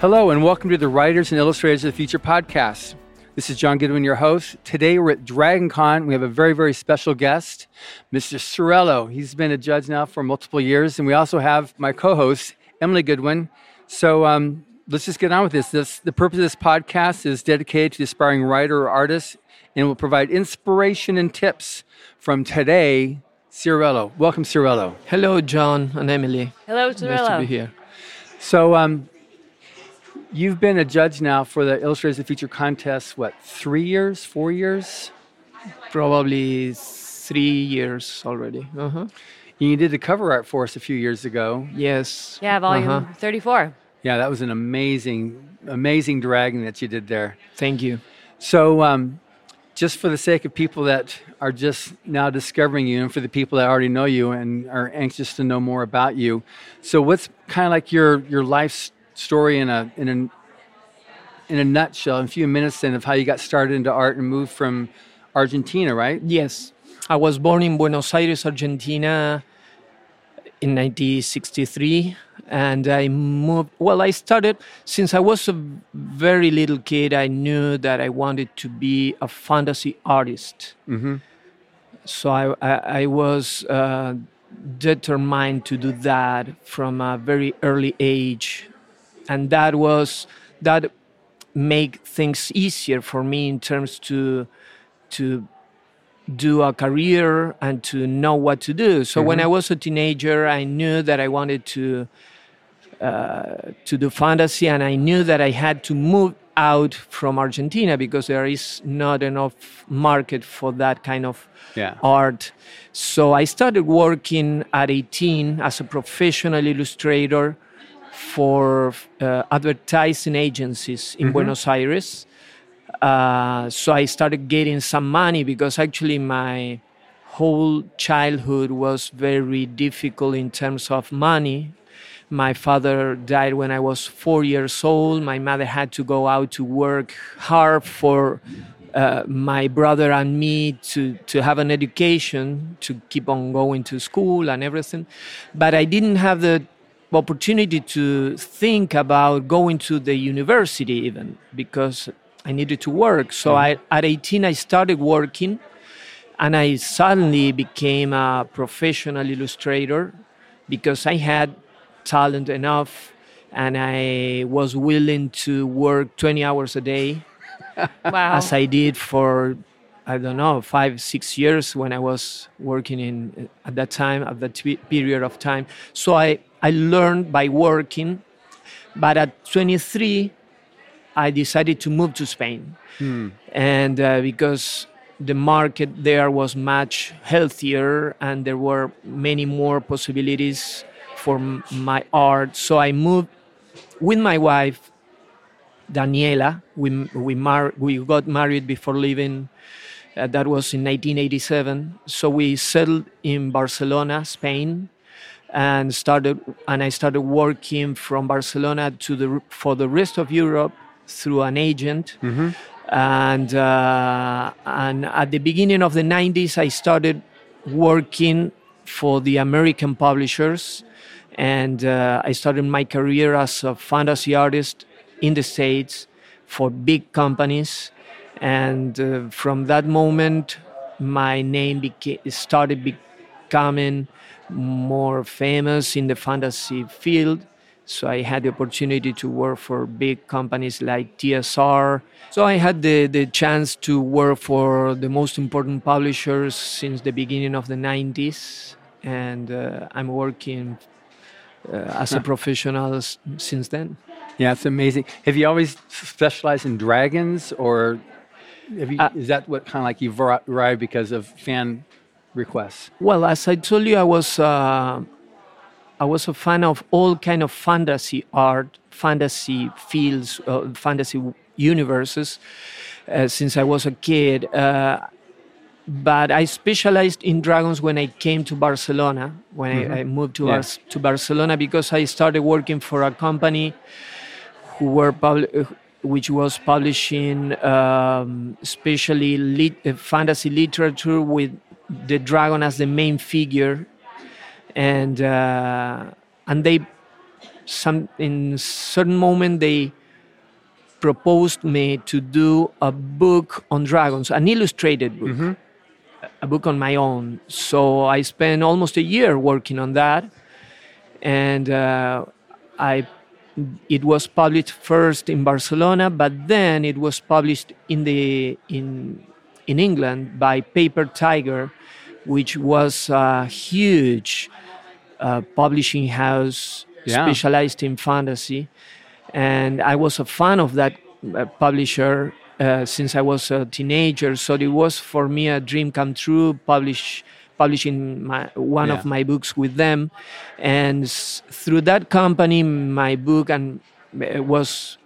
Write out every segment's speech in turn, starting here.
Hello, and welcome to the Writers and Illustrators of the Future podcast. This is John Goodwin, your host. Today we're at DragonCon. We have a very, very special guest, Mr. Ciruelo. He's been a judge now for multiple years, and we also have my co-host, Emily Goodwin. So um, let's just get on with this. this. The purpose of this podcast is dedicated to the aspiring writer or artist, and will provide inspiration and tips from today. Ciruelo, welcome, Ciruelo. Hello, John and Emily. Hello, Nice to be here. So, um, you've been a judge now for the Illustrators of the Future contest. What, three years, four years? Probably three years already. Uh-huh. You did the cover art for us a few years ago. Yes. Yeah, volume Uh-huh. 34. Yeah, that was an amazing, amazing dragon that you did there. Thank you. So, um, just for the sake of people that are just now discovering you, and for the people that already know you and are anxious to know more about you, so what's kind of like your your life s- story in a in a in a nutshell, in a few minutes, then of how you got started into art and moved from Argentina, right? Yes. I was born in Buenos Aires, Argentina in 1963 and I moved well I started since I was a very little kid I knew that I wanted to be a fantasy artist. Mm-hmm. so I, I, I was uh, determined to do that from a very early age, and that was that make things easier for me in terms to to do a career and to know what to do. So when I was a teenager, I knew that I wanted to uh, to do fantasy, and I knew that I had to move out from Argentina because there is not enough market for that kind of Yeah. art. So I started working at 18 as a professional illustrator for uh, advertising agencies in Buenos Aires. Uh, so I started getting some money because actually my whole childhood was very difficult in terms of money. My father died when I was four years old. My mother had to go out to work hard for uh, my brother and me to, to have an education, to keep on going to school and everything. But I didn't have the opportunity to think about going to the university even because I needed to work. So mm. I, at 18, I started working and I suddenly became a professional illustrator because I had talent enough and I was willing to work 20 hours a day Wow. as I did for I don't know five six years when I was working in at that time at that pe- period of time. So I I learned by working, but at 23 I decided to move to Spain, and uh, because the market there was much healthier and there were many more possibilities for my art, so I moved with my wife Daniela. We we mar- we got married before leaving. Uh, that was in 1987. So we settled in Barcelona, Spain, and started. And I started working from Barcelona to the for the rest of Europe through an agent. And uh, and at the beginning of the 90s, I started working for the American publishers, and uh, I started my career as a fantasy artist in the States for big companies. And uh, from that moment, my name beca- started becoming more famous in the fantasy field. So I had the opportunity to work for big companies like TSR. So I had the, the chance to work for the most important publishers since the beginning of the 90s. And uh, I'm working uh, as a professional since then. Yeah, it's amazing. Have you always specialized in dragons, or have you, Uh, is that what kind of like you've arrived because of fan requests? Well, as I told you, I was uh, I was a fan of all kind of fantasy art, fantasy fields, uh, fantasy universes uh, since I was a kid. Uh, but I specialized in dragons when I came to Barcelona. When I, I moved to Yeah. Bar- to Barcelona because I started working for a company who were which was publishing um, especially lit- uh, fantasy literature with the dragon as the main figure, and uh, and they some in certain moment they proposed me to do a book on dragons, an illustrated book, Mm-hmm. a book on my own. So I spent almost a year working on that, and uh, I it was published first in Barcelona, but then it was published in the in in England by Paper Tiger, which was a huge uh, publishing house Yeah. specialized in fantasy, and I was a fan of that uh, publisher uh, since I was a teenager. So it was for me a dream come true. Publish publishing my, one Yeah. of my books with them, and s- through that company, my book and uh, was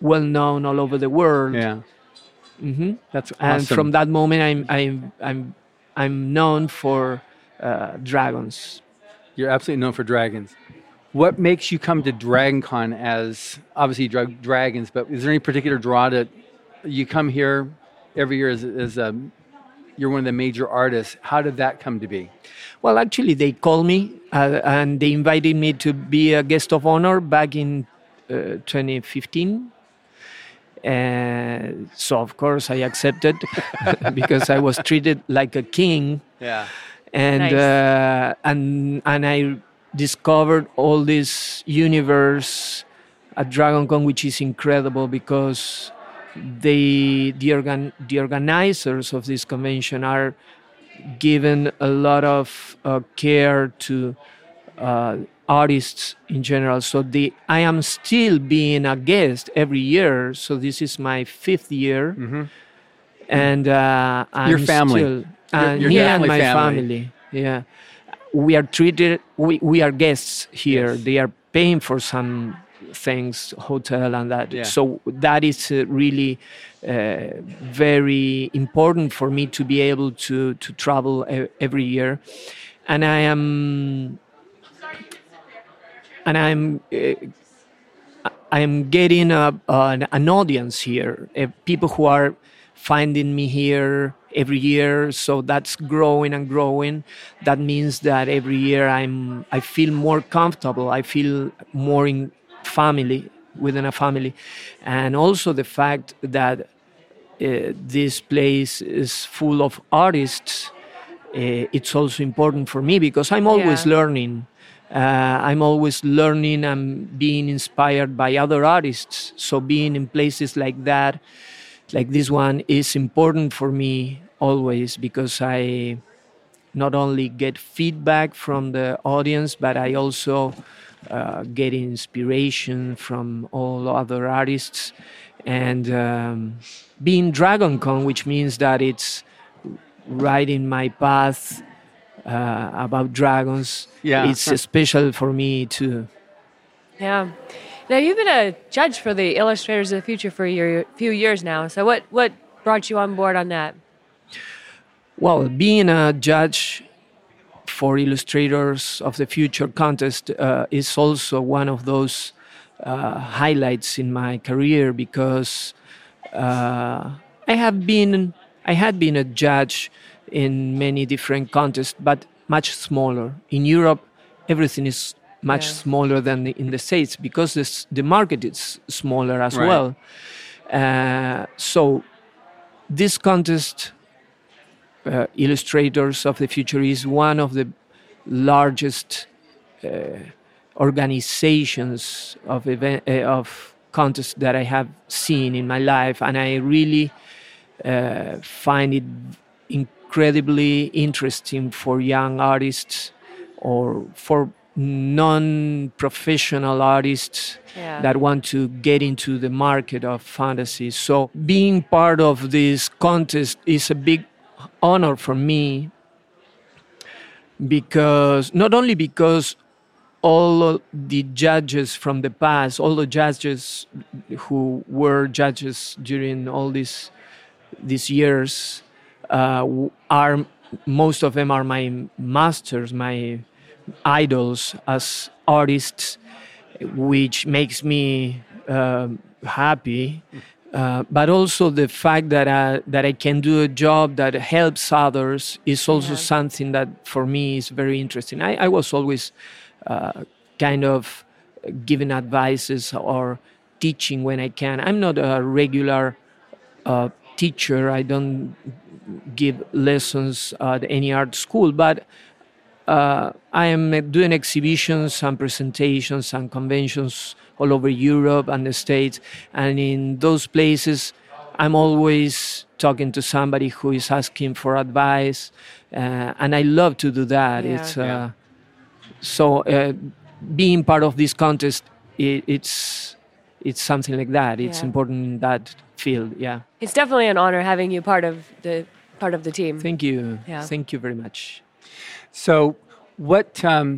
well known all over the world. Yeah. Hmm That's awesome. And from that moment, I'm I'm I'm I'm known for uh, dragons. You're absolutely known for dragons. What makes you come to DragonCon as obviously drag dragons, but is there any particular draw that you come here every year as, as a, you're one of the major artists? How did that come to be? Well, actually, they called me uh, and they invited me to be a guest of honor back in uh, 2015. And so, of course, I accepted because I was treated like a king, Yeah. and Nice. uh, and and I discovered all this universe at DragonCon, which is incredible because they the organ the organizers of this convention are given a lot of uh, care to uh, artists in general. So the I am still being a guest every year. So this is my fifth year, and uh, I'm Your family. Still, and you're me and my family. family. Yeah, we are treated. We we are guests here. Yes. They are paying for some things, hotel and that. Yeah. So that is uh, really uh, very important for me to be able to to travel e- every year, and I am and I'm uh, I'm getting a, an, an audience here, uh, people who are finding me here every year. So that's growing and growing. That means that every year I'm I feel more comfortable. I feel more in family within a family, and also the fact that uh, this place is full of artists. Uh, it's also important for me because I'm always Yeah. learning. Uh, I'm always learning and being inspired by other artists. So being in places like that, like this one, is important for me always because I not only get feedback from the audience, but I also uh, get inspiration from all other artists. And um, being DragonCon, which means that it's right in my path uh, about dragons, Yeah. it's special for me too. Yeah. Now you've been a judge for the Illustrators of the Future for a year, few years now. So what what brought you on board on that? Well, being a judge for Illustrators of the Future contest uh, is also one of those uh, highlights in my career because uh, I have been I had been a judge in many different contests, but much smaller. In Europe, everything is much Yeah. smaller than in the States because this, the market is smaller as Right. well. Uh, so this contest uh, illustrators of the future is one of the largest uh, organizations of event uh, of contests that I have seen in my life, and I really uh, find it incredibly interesting for young artists or for non-professional artists Yeah. that want to get into the market of fantasy. So being part of this contest is a big honor for me because not only because all the judges from the past, all the judges who were judges during all these these years are most of them are my masters, my idols as artists, which makes me um happy. Uh, but also the fact that I, that I can do a job that helps others is also Yeah. something that for me is very interesting. I, I was always uh, kind of giving advices or teaching when I can. I'm not a regular uh, teacher. I don't give lessons at any art school, but uh, I am doing exhibitions and presentations and conventions all over Europe and the States. And in those places, I'm always talking to somebody who is asking for advice. Uh, and I love to do that. Yeah. It's uh, Yeah. so uh, being part of this contest, it, it's it's something like that. It's Yeah. important in that field. Yeah. It's definitely an honor having you part of the part of the team. Thank you. Yeah. Thank you very much. So, what um,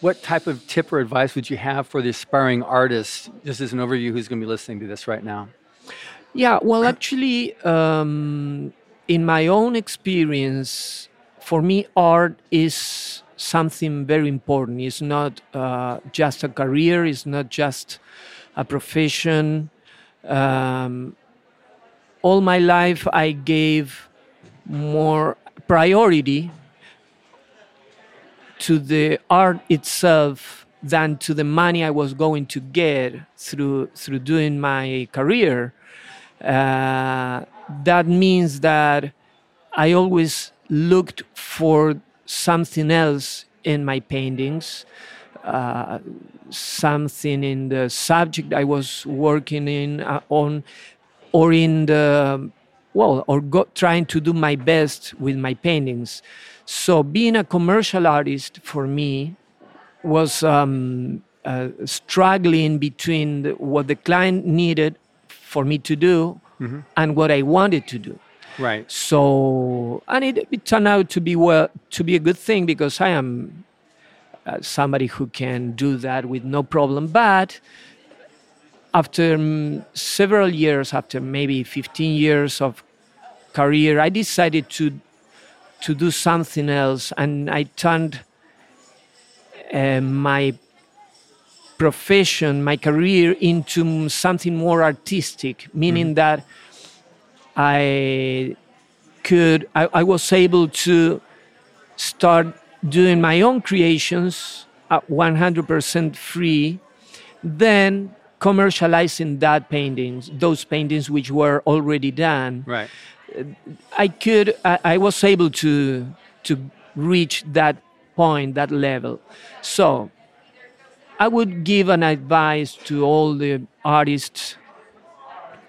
what type of tip or advice would you have for the aspiring artist, This is an overview, who's going to be listening to this right now? Yeah, well, actually, um, in my own experience, for me, art is something very important. It's not uh, just a career, it's not just a profession. Um, all my life, I gave more priority to the art itself than to the money I was going to get through through doing my career. Uh, that means that I always looked for something else in my paintings, uh, something in the subject I was working in uh, on, or in the well, or go, trying to do my best with my paintings. So being a commercial artist for me was um, uh, struggling between the, what the client needed for me to do and what I wanted to do. Right. So, and it, it turned out to be well to be a good thing because I am uh, somebody who can do that with no problem. But after mm, several years, after maybe 15 years of career, I decided to to do something else, and I turned uh, my profession, my career, into something more artistic, meaning that I could, I, I was able to start doing my own creations at 100% free, then commercializing that paintings, those paintings which were already done. Right. I could, I, I was able to to reach that point, that level. So I would give an advice to all the artists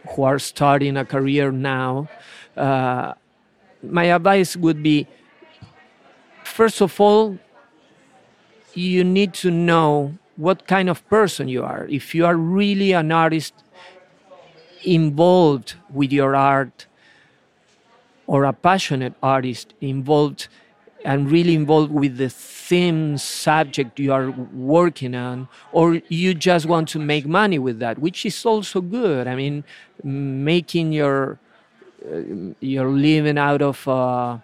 who are starting a career now. Uh, my advice would be first of all, you need to know what kind of person you are. If you are really an artist involved with your art, or a passionate artist involved and really involved with the theme subject you are working on, or you just want to make money with that, which is also good. I mean, making your uh, your living out of uh,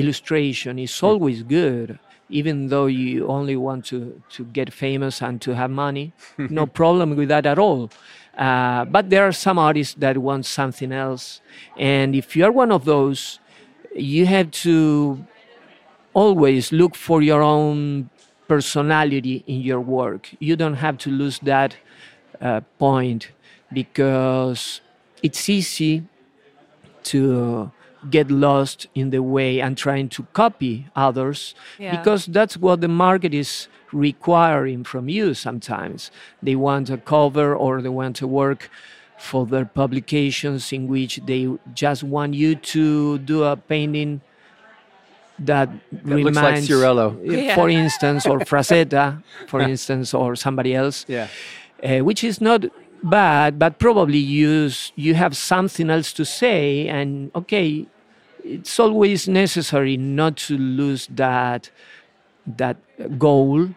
illustration is always good, even though you only want to to get famous and to have money. no problem with that at all. Uh, but there are some artists that want something else. And if you are one of those, you have to always look for your own personality in your work. You don't have to lose that uh, point because it's easy to get lost in the way and trying to copy others Yeah. because that's what the market is requiring from you sometimes. They want a cover or they want to work for their publications in which they just want you to do a painting that, looks like reminds, Yeah. for instance, or Frazetta, for instance, or somebody else Yeah. uh, which is not bad, but probably you you have something else to say, and okay, it's always necessary not to lose that that goal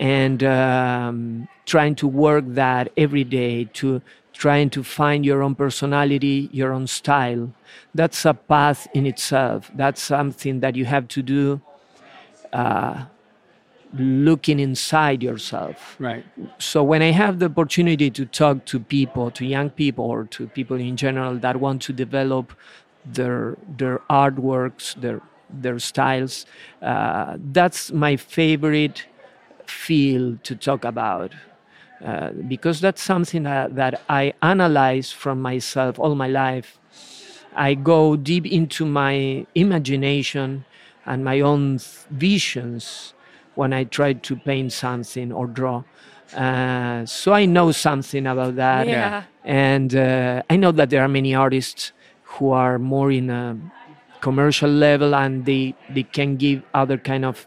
and um, trying to work that every day to trying to find your own personality, your own style. That's a path in itself. That's something that you have to do. Uh, looking inside yourself Right. so when i have the opportunity to talk to people to young people or to people in general that want to develop their their artworks their their styles uh, that's my favorite feel to talk about. Uh, because that's something that, that I analyze from myself all my life. I go deep into my imagination and my own visions when I try to paint something or draw. Uh, so I know something about that. Yeah. And uh, I know that there are many artists who are more in a commercial level and they, they can give other kind of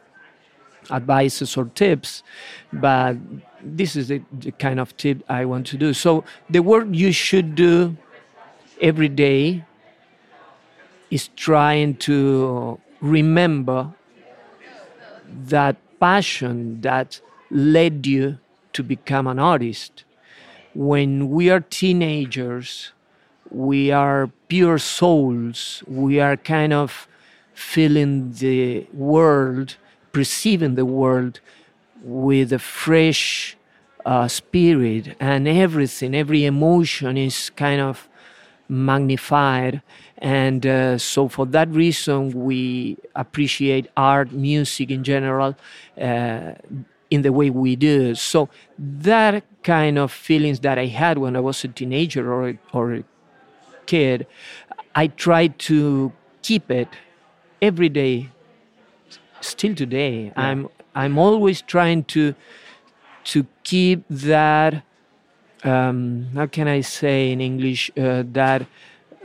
advices or tips. But this is the, the kind of tip I want to do. So the work you should do every day is trying to remember that passion that led you to become an artist. When we are teenagers, we are pure souls. We are kind of feeling the world, perceiving the world with a fresh uh, spirit, and everything, every emotion is kind of magnified. And uh, so, for that reason, we appreciate art, music in general, uh, in the way we do. So, that kind of feelings that I had when I was a teenager or, or a kid, I try to keep it every day. Still today, yeah. I'm I'm always trying to to keep that. Um, how can I say in English uh, that?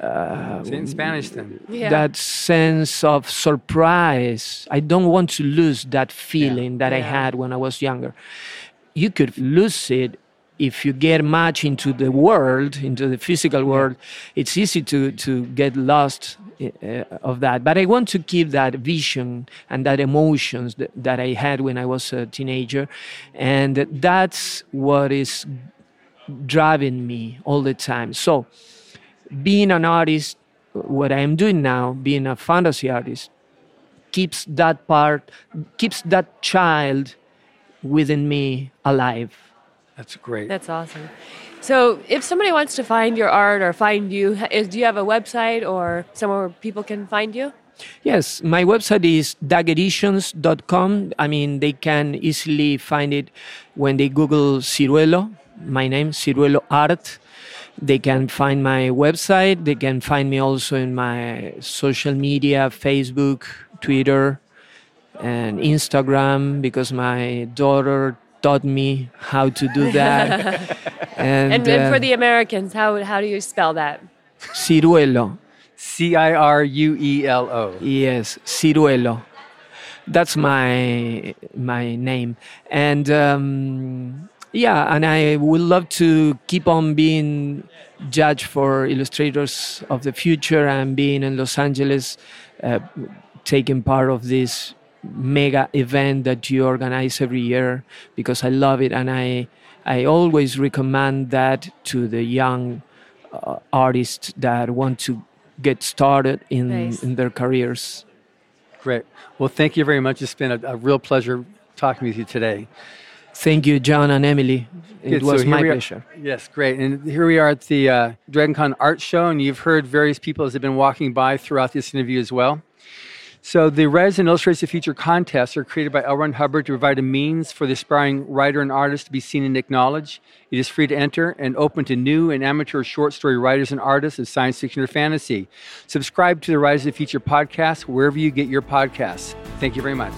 Uh, in Spanish then. Yeah. That sense of surprise. I don't want to lose that feeling yeah. that yeah. I had when I was younger. You could lose it if you get much into the world, into the physical world, it's easy to, to get lost uh, of that. But I want to keep that vision and that emotions that, that I had when I was a teenager. And that's what is driving me all the time. So, being an artist, what I am doing now, being a fantasy artist, keeps that part, keeps that child within me alive that's great. That's awesome. So, if somebody wants to find your art or find you, is, do you have a website or somewhere where people can find you? Yes, my website is dageditions.com. I mean, they can easily find it when they Google Ciruelo, my name, Ciruelo Art. They can find my website. They can find me also in my social media Facebook, Twitter, and Instagram because my daughter taught me how to do that. and, and, uh, for the Americans, how, how do you spell that? Ciruelo. C I R U E L O. Yes, Ciruelo. That's my my name, and um, yeah, and I would love to keep on being judge for illustrators of the future and being in Los Angeles, uh, taking part of this mega event that you organize every year because I love it and I I always recommend that to the young uh, artists that want to get started in nice. in their careers. Great. Well, thank you very much. It's been a, a real pleasure talking with you today. Thank you, John and Emily. It was so my pleasure. Yes, great. And here we are at the uh, DragonCon Art Show, and you've heard various people as they've been walking by throughout this interview as well. So the Writers and Illustrators the Future contests are created by L. Ron Hubbard to provide a means for the aspiring writer and artist to be seen and acknowledged. It is free to enter and open to new and amateur short story writers and artists of science fiction or fantasy. Subscribe to the Writers of the Future podcast wherever you get your podcasts. Thank you very much.